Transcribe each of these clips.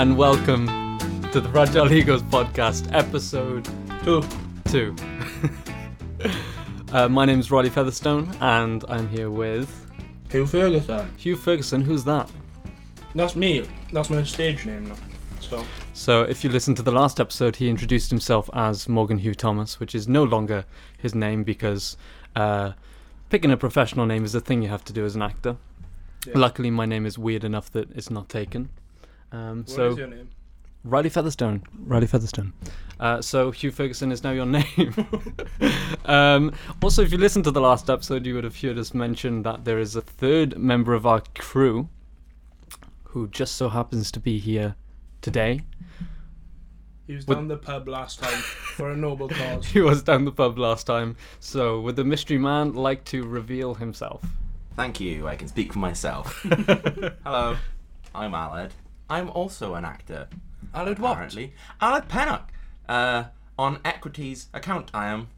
and welcome to the Fragile Egos podcast, episode Two. two. uh, my name is Roddy Featherstone, and I'm here with Hugh Ferguson. Hugh Ferguson. Who's that? That's me. That's my stage name now. So, So, if you listen to the last episode, he introduced himself as Morgan Hugh Thomas, which is no longer his name because uh, picking a professional name is a thing you have to do as an actor. Yeah. Luckily, my name is weird enough that it's not taken. Um, what is so, your name? Riley Featherstone. Riley Featherstone. Uh, so Hugh Ferguson is now your name. um, also, if you listened to the last episode, you would have heard us mention that there is a third member of our crew who just so happens to be here today. He was With- down the pub last time for a noble cause. He was down the pub last time. So, would the mystery man like to reveal himself? Thank you. I can speak for myself. Hello, I'm Aled. I'm also an actor. Aled what? Apparently, Aled Pennock. Uh, on Equity's account, I am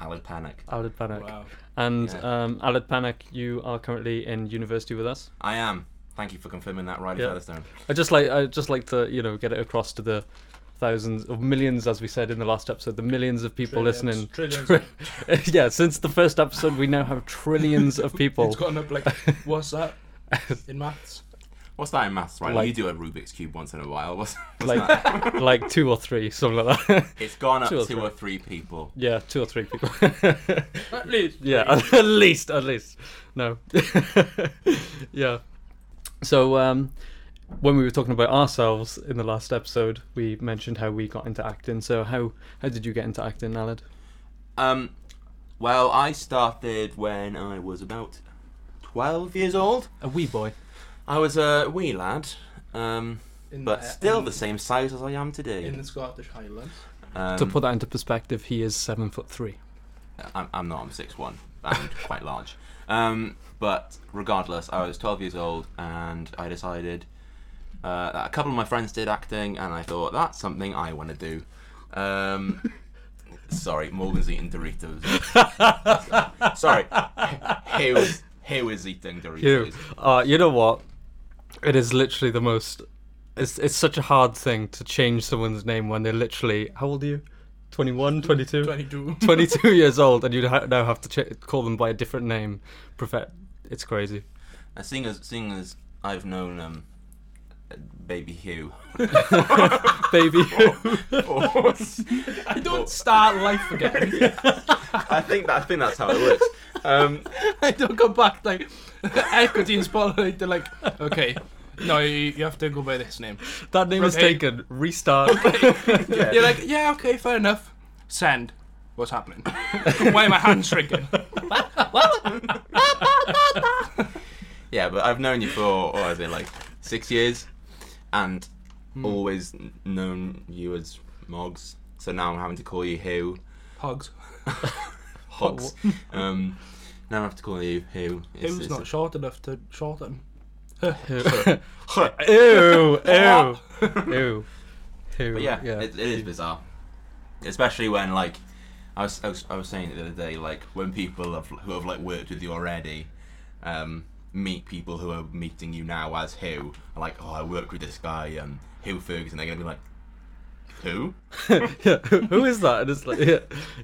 Aled Pennock. Aled Pennock. Wow. And Yeah. um, Aled Pennock, you are currently in university with us. I am. Thank you for confirming that, Riley Yeah. Featherstone. I just like I just like to you know get it across to the thousands of millions, as we said in the last episode, the millions of people listening. Trillions. Trillions. yeah, since the first episode, we now have trillions of people. It's gotten up like, what's that? In maths? What's that in maths, right? Like- you do a Rubik's cube once in a while. What's, what's like that? like two or three, something like that. It's gone up two or two three. or three people. yeah, two or three people. At least. yeah, at least, at least. No. yeah. So um, when we were talking about ourselves in the last episode, we mentioned how we got into acting. So how how did you get into acting, Aled? Um, well, I started when I was about 12 years old. A wee boy. I was a wee lad, um, In but the- still in- the same size as I am today. In the Scottish Highlands. Um, to put that into perspective, he is seven foot three. I'm, I'm not. I'm six one and quite large. Um, but regardless, I was 12 years old, and I decided uh, that a couple of my friends did acting, and I thought that's something I want to do. Um, sorry, Morgan's eating Doritos. sorry, he was he was eating Doritos. You, uh, you know what? It is literally the most. It's it's such a hard thing to change someone's name when they're literally. How old are you? 21, 22? 22. 22 years old, and you ha- now have to ch- call them by a different name. Profe- it's crazy. And seeing as seeing as I've known um, Baby Hugh. Baby. I don't start life again. I think that, I think that's how it works. Um, I don't go back like equity and spotlight. They're like, okay, no, you, you have to go by this name. that name is Okay. taken. Restart. yeah. You're like, yeah, okay, fair enough. Send. What's happening? Why are my hands shrinking? yeah, but I've known you for what is it been like six years, and always known you as Moggs. So now I'm having to call you Hugh Hogs. Hogs. um, now I have to call you Hugh. It It's- was it's not short enough to shorten. ew. Ew. Ew. Ew. But yeah, It, it is bizarre, especially when like I was, I was I was saying it the other day, like when people have, who have like worked with you already, um, meet people who are meeting you now as who like, oh, I work with this guy, um, Hugh Ferguson. They're gonna be like, who? yeah, who who is that? And it's like, yeah,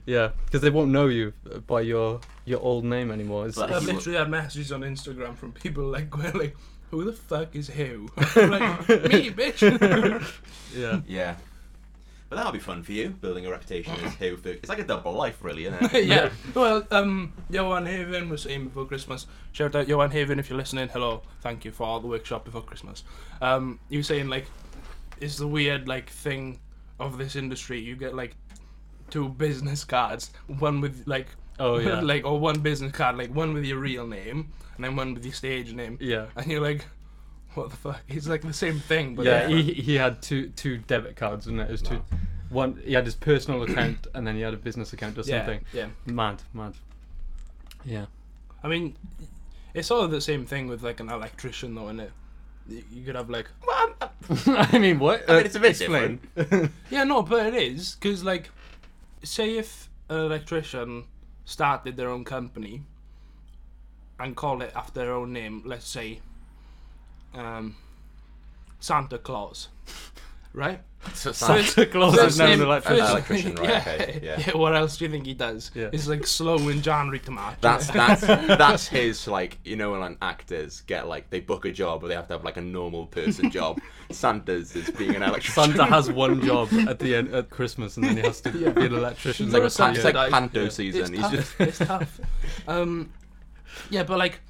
yeah, because they won't know you by your your old name anymore. It's, But I've literally had messages on Instagram from people like going like, "Who the fuck is who?" Like, me, bitch. yeah, Yeah. But that'll be fun for you, building a reputation as Hugh Ferguson. It's like a double life, really, isn't it? yeah. Well, um, Johan Haven was saying before Christmas. Shout out Johan Haven if you're listening. Hello, thank you for all the workshop before Christmas. Um, you were saying like, it's the weird like thing of this industry. You get like two business cards, one with like, Oh, yeah. like or one business card, like one with your real name, and then one with your stage name. yeah. And you're like, what the fuck? It's like the same thing, but yeah, he he had two two debit cards, and it? It was two. One, he had his personal account, and then he had a business account or yeah, something. yeah. Mad, mad. Yeah. I mean, it's all the same thing with like an electrician, though, isn't it? You you could have like Well, I'm- I'm- I mean, what? I mean, it's a bit Explain. Yeah, no, but it is because, like, say if an electrician started their own company and called it after their own name, let's say, um, Santa Claus. right? So Santa Claus is First now an name- electrician. first- Electrician, right, yeah, okay, yeah. What else do you think he does? Yeah. It's like slow in January to March. That's that's that's his like you know when like, actors get like they book a job or they have to have like a normal person job. Santa's is being an electrician. Santa has one job at the end at Christmas, and then he has to Yeah. be an electrician. He's the got a rest of It's the like panto Yeah. season. it's He's tough. just it's tough. Um, yeah, but like,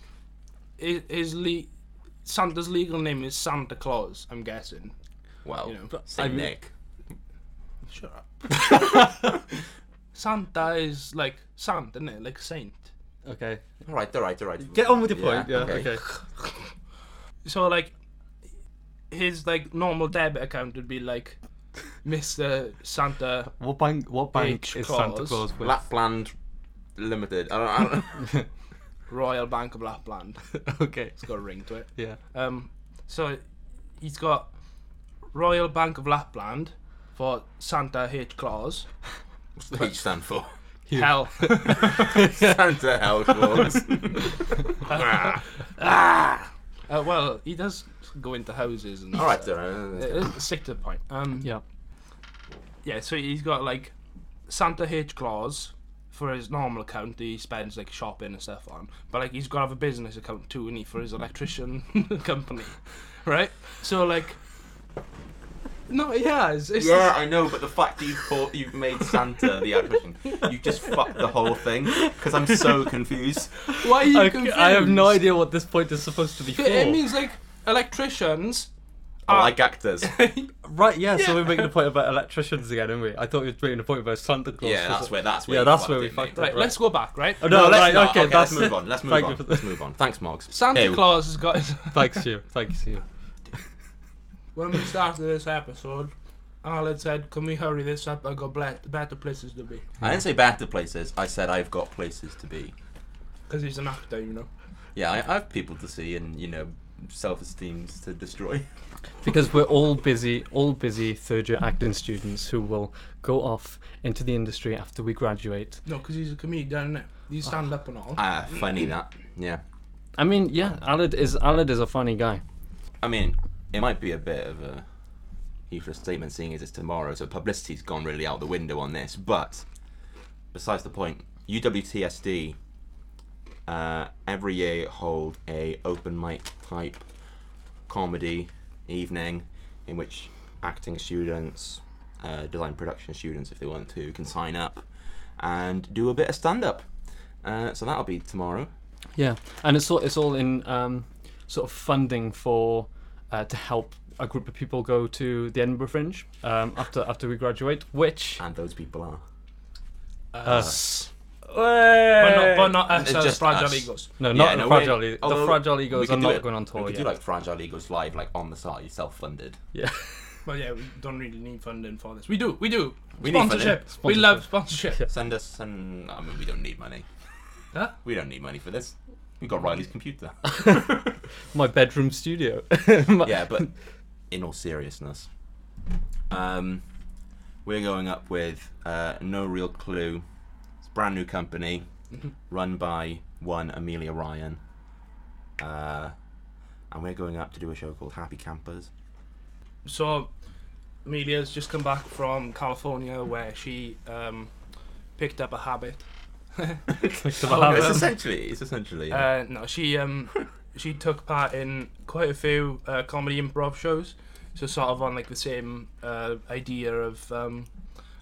his, his le- Santa's legal name is Santa Claus. I'm guessing. well, You know, Saint I mean- Nick. Shut up. Santa is like Santa, isn't it? Like saint. Okay, All right, all right, all right. get on with your point. Yeah, Yeah, okay. okay. So like, his like normal debit account would be like, Mister Santa. What bank? What bank H is Claus. Santa Claus with? Lapland Limited. I don't, I don't Royal Bank of Lapland. okay, It's got a ring to it. yeah. Um, so he's got Royal Bank of Lapland for Santa H Claus. What's the H stand for? Hell. Santa Hell Claus. ah! Uh, well, he does go into houses and. all right, stuff. Uh, uh, stick to the point. Um, Yeah. yeah, so he's got like Santa H Claus for his normal account. He spends like shopping and stuff on, but like he's got to have a business account too, and he for his electrician company, right? So like, no, he has. It's Yeah, I know, but the fact that you've called, you've made Santa the electrician, you just fucked the whole thing. Because I'm so confused. why are you I, confused? I have no idea what this point is supposed to be for. It means like electricians. I are- like actors. Right, yeah, so we're making a point about electricians again, aren't we? I thought we were making a point about Santa Claus. Yeah, that's where that's where. Yeah, that's where we it, fucked mate. it. right, let's go back. Right, Oh, no, let's right, okay, okay, that's let's move on. Let's move Thank on. you for Let's move on. Thanks, Moggs. Santa Hey, Claus has got. Thanks, you. Thanks, you. when we started this episode, Alan said, "Can we hurry this up? I got ble- better places to be." I didn't say better places. I said I've got places to be. Because he's an actor, you know. Yeah, I, I have people to see and you know self-esteems to destroy. Because we're all busy, all busy third year acting students who will go off into the industry after we graduate. No, because he's a comedian. innit? You stand up and all. Ah, funny that. Yeah. I mean, yeah, Aled is Aled is a funny guy. I mean, it might be a bit of a useless statement seeing as it's tomorrow, so publicity's gone really out the window on this. But besides the point, UWTSD uh, every year hold a open mic type comedy evening in which acting students, uh, design production students, if they want to, can sign up and do a bit of stand up. Uh, so that'll be tomorrow. Yeah, and it's all it's all in um, sort of funding for uh, to help a group of people go to the Edinburgh Fringe um, after after we graduate, which And those people are. us. But not, but not us It's as just Fragile us. Egos. No, not Yeah, the no, fragile. we- E- although the fragile we egos could are do not it- going on tour We could yet. do like Fragile Egos live, like on the side, self-funded. yeah, But yeah, we don't really need funding for this. We do, we do. We need funding. sponsorship. We Sponsorship. love sponsorship. Send us, and I mean, we don't need money. Huh? We don't need money for this. We got Riley's computer. my bedroom studio. yeah, but in all seriousness, um, we're going up with uh, No Real Clue. It's a brand new company Mhm. run by one Amelia Ryan, uh, and we're going up to do a show called Happy Campers. So, Amelia's just come back from California where she um, picked up a habit. Click to the Oh, habit. It's essentially, it's essentially. Uh, no, she um, she took part in quite a few uh, comedy improv shows. So sort of on like the same uh, idea of um,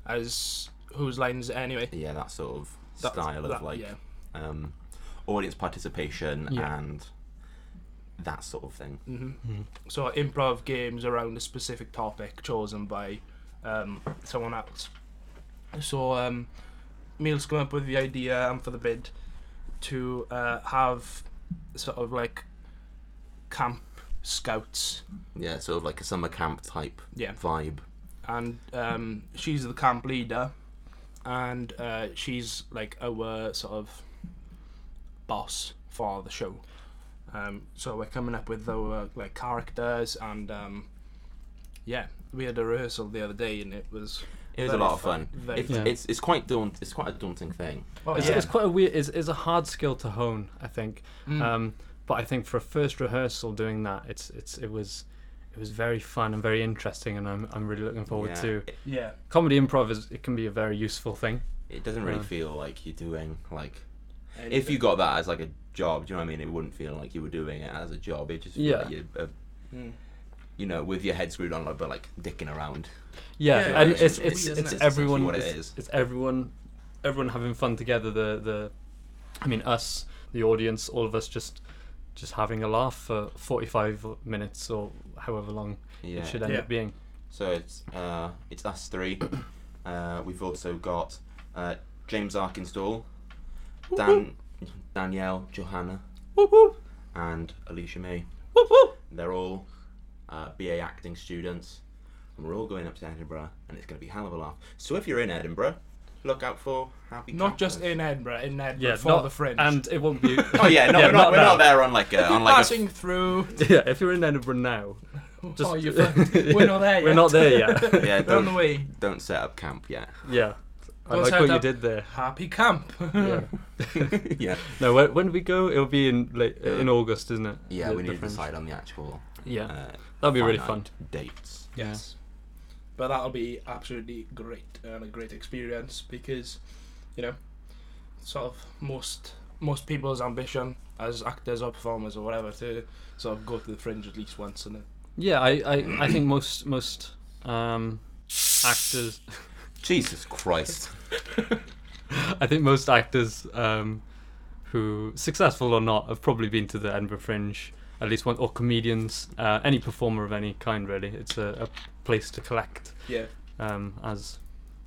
as whose lines anyway. yeah, that sort of That- style that- of like yeah. um, audience participation Yeah. and that sort of thing. hmm Mhm. So improv games around a specific topic chosen by um, someone else. So um, Meals come up with the idea and for the bid to uh, have sort of like camp scouts. Yeah, sort of like a summer camp type Yeah. vibe. and um, she's the camp leader, and uh, she's like our sort of boss for the show. Um, so we're coming up with our like characters, and um, yeah, we had a rehearsal the other day, and it was It was Very a lot of fun, fun. It's, fun. it's it's quite daunt. It's quite a daunting thing. oh It's, yeah, it's quite a weird. It's, it's a hard skill to hone, I think. Mm. Um, but I think for a first rehearsal, doing that, it's it's it was it was very fun and very interesting, and I'm I'm really looking forward Yeah, to It, Yeah. comedy improv. Is it can be a very useful thing. it doesn't really Yeah. feel like you're doing like if you got that as like a job. Do you know what I mean? It wouldn't feel like you were doing it as a job. It just Yeah. like you're, uh, Mm. you know, with your head screwed on, like, but like dicking around. Yeah, Yeah, and it's it's just it's it's. It's everyone. what it it's, it's everyone, everyone having fun together. The the, I mean us, the audience, all of us just just having a laugh for forty five minutes or however long Yeah. it should end Yeah. up being. So it's uh, it's us three. Uh, we've also got uh, James Arkinstall, Dan, Danielle, Johanna, Whoop, whoop. and Alicia May. Whoop, whoop. They're all uh, BA acting students, and we're all going up to Edinburgh, and it's going to be a hell of a laugh. So if you're in Edinburgh, look out for Happy. Not just in Edinburgh, in Edinburgh Yeah, for not, the Fringe. and it won't be. Oh yeah, no, Yeah, we're, not, not we're now. not there on like a on like a passing through. yeah, if you're in Edinburgh now, just oh, you fucked. We're not there yet. We're not there yet. yeah. We're on the Don't, way. don't set up camp yet. yeah, I Go like what you did there. Happy camp. Yeah. yeah. No, when, when we go? It'll be in late, in August, isn't it? Yeah, The- we need to Fringe. decide on the actual. Yeah, Uh, that'll be really fun. Dates. Yes. But that'll be absolutely great and a great experience because, you know, sort of most most people's ambition as actors or performers or whatever to sort of go to the fringe at least once in it. Yeah, I, I, I think most most um, actors, Jesus Christ. I think most actors um, who successful or not have probably been to the Edinburgh Fringe at least one, or comedians, uh, any performer of any kind really. It's a, a place to collect Yeah. um, as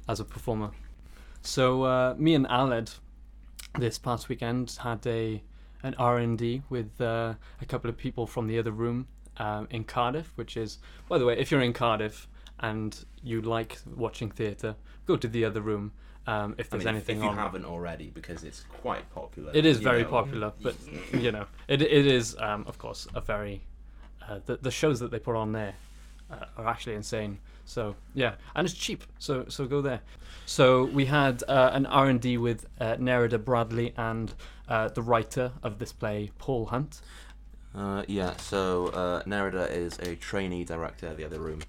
as a performer. So uh, me and Aled this past weekend had a an R and D with uh, a couple of people from the other room um, in Cardiff, which is by the way, if you're in Cardiff and you like watching theatre, go to the other room. Um, if I there's mean, anything if you on, haven't already, because it's quite popular. it is very know. popular, but you know, it it is um, of course a very uh, the the shows that they put on there uh, are actually insane. So yeah, and it's cheap. So so go there. So we had uh, an R and D with uh, Nerida Bradley and uh, the writer of this play, Paul Hunt. Uh, yeah, so uh, Nerida is a trainee director at the other room.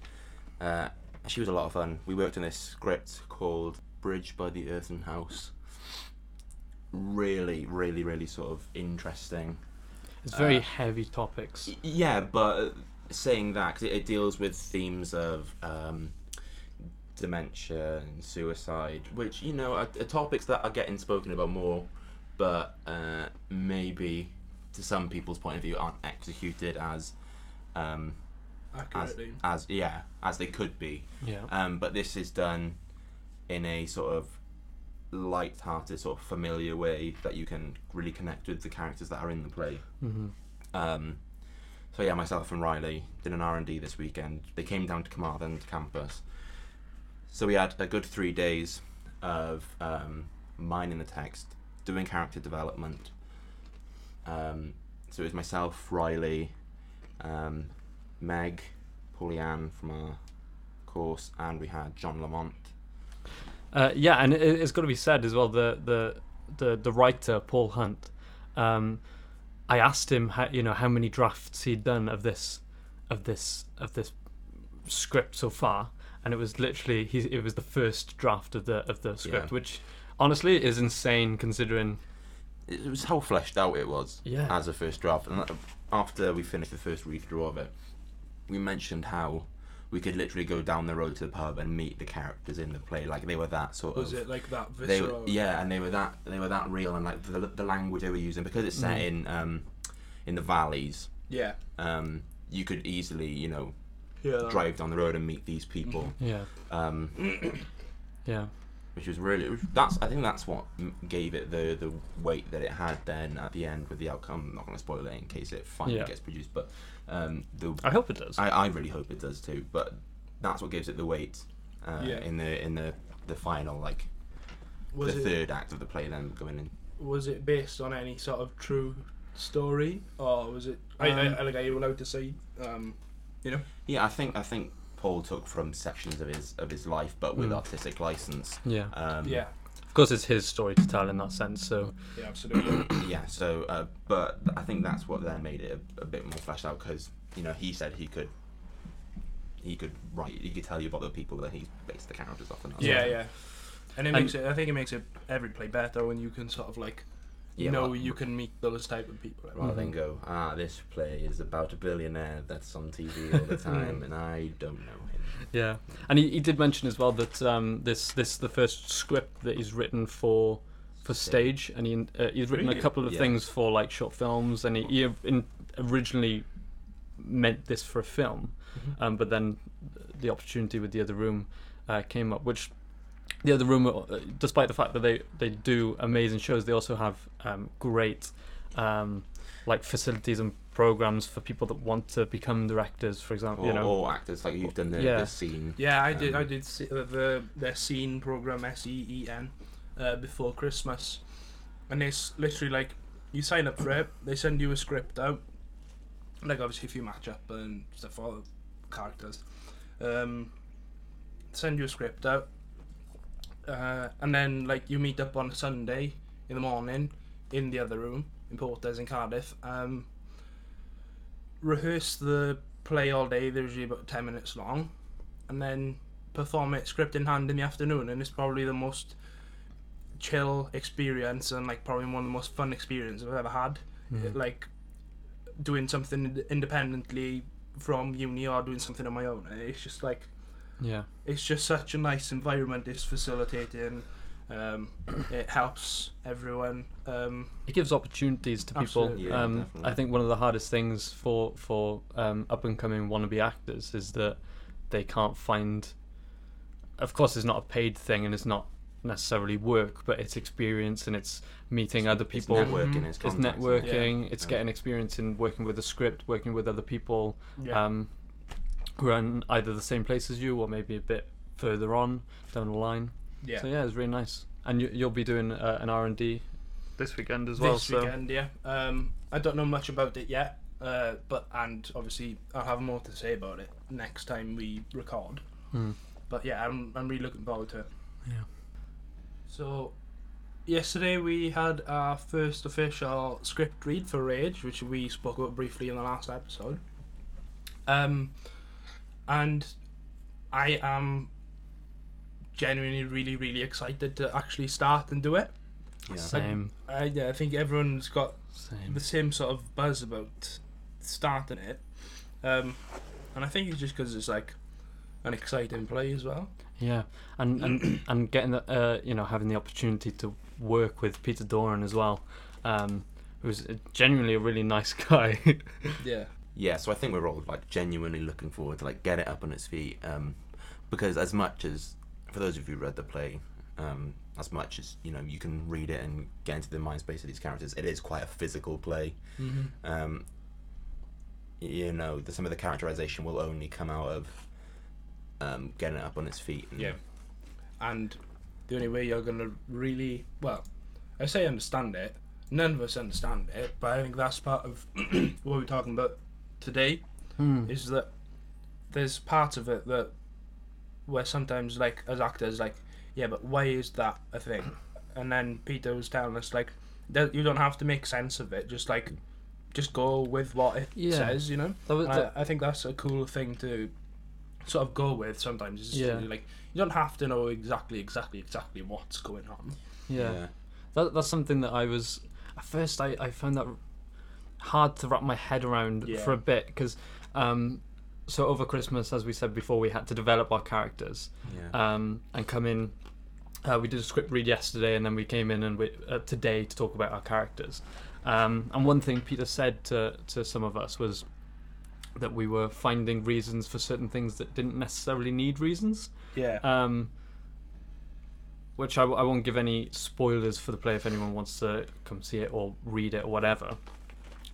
Uh, she was a lot of fun. We worked on this script called Bridge by the Earthen House. Really, really, really sort of interesting. It's very Uh, heavy topics. Yeah, but saying that, 'cause it, it deals with themes of um, dementia and suicide, which, you know, are, are topics that are getting spoken about more, but uh, maybe to some people's point of view aren't executed as. Um, as, Accurately. as yeah as they could be Yeah. um, but this is done in a sort of light-hearted sort of familiar way that you can really connect with the characters that are in the play hmm um, so yeah, myself and Riley did an R and D this weekend. They came down to Carmarthen campus. So we had a good three days of um, mining the text, doing character development. Um, so it was myself, Riley, um, Meg, Paulianne from our course, and we had John Lamont. Uh, yeah, and it, it's got to be said as well. The the the the writer Paul Hunt. Um, I asked him, how, you know, how many drafts he'd done of this, of this, of this script so far, and it was literally he. It was the first draft of the of the script, Yeah. which honestly is insane considering. It was how fleshed out it was Yeah. as a first draft. And uh, after we finished the first read through of it, we mentioned how we could literally go down the road to the pub and meet the characters in the play. Like they were that sort Was of. Was it like that they visceral? were, yeah, and they were that they were that real and like the, the language they were using because it's set Mm. in um, in the valleys. Yeah. Um, you could easily you know Yeah. drive down the road and meet these people. Yeah, Um, yeah, which was really it that's I think that's what gave it the the weight that it had then at the end with the outcome. I'm not going to spoil it in case it finally Yeah. gets produced, but um, the I hope it does. I, I really hope it does too. But that's what gives it the weight uh, Yeah. in the in the the final like Was the it third act of the play then going in. was it based on any sort of true story or was it? I, I, Um, I like are you allowed to say? Um, you know. Yeah, I think I think Paul took from sections of his of his life, but with Mm. artistic license. yeah, Um, Yeah. Of course it's his story to tell in that sense. So Yeah. Absolutely. yeah. So, uh, but I think that's what then made it a, a bit more fleshed out because you know he said he could he could write, he could tell you about the people that he's based the characters off. And that's Yeah, yeah. And it And- makes it. I think it makes it every play better when you can sort of like, you Yeah, know, you can meet those type of people. Rather than go, ah, this play is about a billionaire that's on TV all the time, and I don't know him. Yeah, and he, he did mention as well that um, this this the first script that he's written for for stage, and he uh, he's written a couple of Yeah. things for like short films, and he, he in, originally meant this for a film, Mm-hmm. um, but then the opportunity with the other room uh, came up, which the other room, uh, despite the fact that they they do amazing shows, they also have um, great um, like facilities and programs for people that want to become directors, for example. Or, you know, or actors like you've done the, Yeah. the scene. Yeah, I did. I Um, did see the the, the scene program S E E N uh, before Christmas, and it's literally like you sign up for it. They send you a script out, like obviously if you match up and stuff for the characters. Um, send you a script out, uh, and then like you meet up on a Sunday in the morning in the other room in Porters in Cardiff. Um, rehearse the play all day. They're usually about ten minutes long and then perform it script in hand in the afternoon and it's probably the most chill experience and like probably one of the most fun experiences I've ever had Mhm. like doing something independently from uni or doing something on my own it's just like yeah. it's just such a nice environment it's facilitating um, it helps everyone um, it gives opportunities to people. Yeah, um. I think one of the hardest things for for um, up and coming wannabe actors is that they can't find. Of course, it's not a paid thing, and it's not necessarily work, but it's experience and it's meeting other It's people. networking, Mhm. it's It's contacts, networking. It's Yeah. getting experience in working with a script, working with other people yeah. um, in either the same place as you or maybe a bit further on down the line. yeah So yeah, it's really nice. And you, you'll be doing uh, an R and D this weekend as well. this so weekend, yeah. Um, I don't know much about it yet, uh, but and obviously I'll have more to say about it next time we record. Hmm. But yeah, I'm I'm really looking forward to it. Yeah. So, yesterday we had our first official script read for Rage, which we spoke about briefly in the last episode. Um, and I am genuinely really really excited to actually start and do it. Yeah. same, I, yeah, I think everyone's got same. the same sort of buzz about starting it. Um, and I think it's just because it's like an exciting play as well. Yeah, and and and getting the uh, you know having the opportunity to work with Peter Doran as well, um, who's genuinely a really nice guy. Yeah. Yeah so i think we're all like genuinely looking forward to like get it up on its feet um because as much as for those of you who read the play um as much as you know you can read it and get into the mind space of these characters it is quite a physical play Mm-hmm. um you know the, some of the characterization will only come out of um getting it up on its feet and Yeah. And the only way you're gonna really well, I say understand it. None of us understand it, but I think that's part of what we're talking about today. Hmm. is that there's parts of it that where sometimes like as actors like yeah but why is that a thing and then peter was telling us like that you don't have to make sense of it just like just go with what it Yeah. says you know That was and the- I, I think that's a cool thing to sort of go with sometimes is Yeah. like you don't have to know exactly exactly exactly what's going on yeah. That, that's something that I was at first I, I found that hard to wrap my head around Yeah. for a bit because um, so over Christmas as we said before we had to develop our characters yeah um, and come in. Uh, we did a script read yesterday, and then we came in and we, uh, today to talk about our characters. Um, and one thing Peter said to to some of us was that we were finding reasons for certain things that didn't necessarily need reasons. yeah Um, which I, w- I won't give any spoilers for the play if anyone wants to come see it or read it or whatever.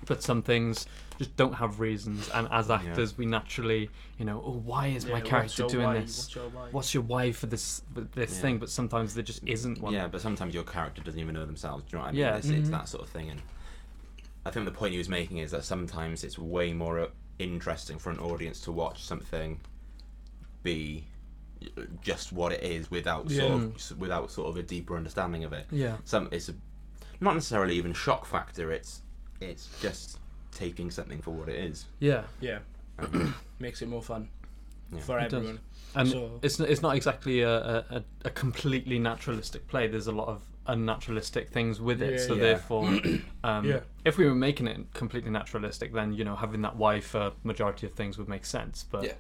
But some things just don't have reasons, and as Yeah. actors, we naturally, you know, oh, why is Yeah, my what's character your doing why? this? What's your why? what's your why for this for this Yeah. thing but sometimes there just isn't one Yeah, but sometimes your character doesn't even know themselves. Do you know what I mean? Yeah. It's, it's Mhm. that sort of thing. And I think the point he was making is that sometimes it's way more uh, interesting for an audience to watch something be uh, just what it is without sort of without sort of a deeper understanding of it. yeah Some it's a, not necessarily even shock factor. It's it's just taking something for what it is. yeah yeah Um, makes it more fun Yeah. for It does. everyone. And So- it's it's not exactly a, a, a- a completely naturalistic play. There's a lot of unnaturalistic things with it. Yeah, so yeah. therefore, um, Yeah. if we were making it completely naturalistic, then you know having that Y for majority of things would make sense. But Yeah.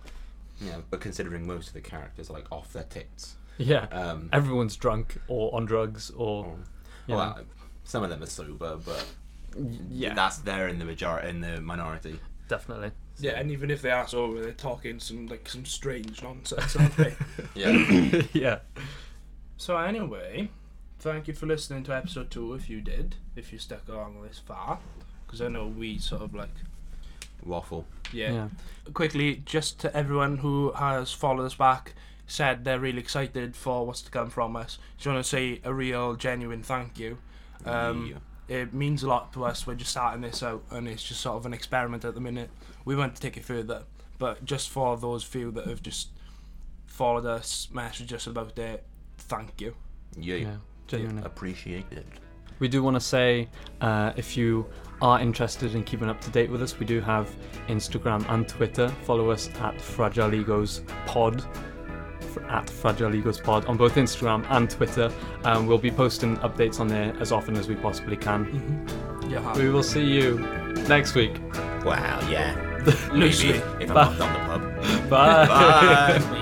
Yeah, but considering most of the characters are like off their tits, yeah, um, everyone's drunk or on drugs or or- you well, know, some of them are sober, but yeah, that's they're in the majority, in the minority. definitely. Yeah, and even if they are sober, they're talking some like some strange nonsense, aren't they? Yeah, yeah. So anyway, thank you for listening to episode two. If you did, if you stuck along this far, because I know we sort of like waffle. yeah. Yeah. Quickly, just to everyone who has followed us back, said they're really excited for what's to come from us. Just want to say a real, genuine thank you. Um, Yeah. It means a lot to us. We're just starting this out, and it's just sort of an experiment at the minute. We want to take it further, but just for those few that have just followed us, messaged us about it, thank you. yeah, Yeah, genuinely. appreciate it. We do want to say uh, if you are interested in keeping up to date with us, we do have Instagram and Twitter. Follow us at Fragile Egos Pod. Fr- At Fragile Egos Pod on both Instagram and Twitter. Um, we'll be posting updates on there as often as we possibly can. Yeah, We will see you next week. Wow, yeah. loosely. Maybe if I'm not on the pub. Bye. Bye.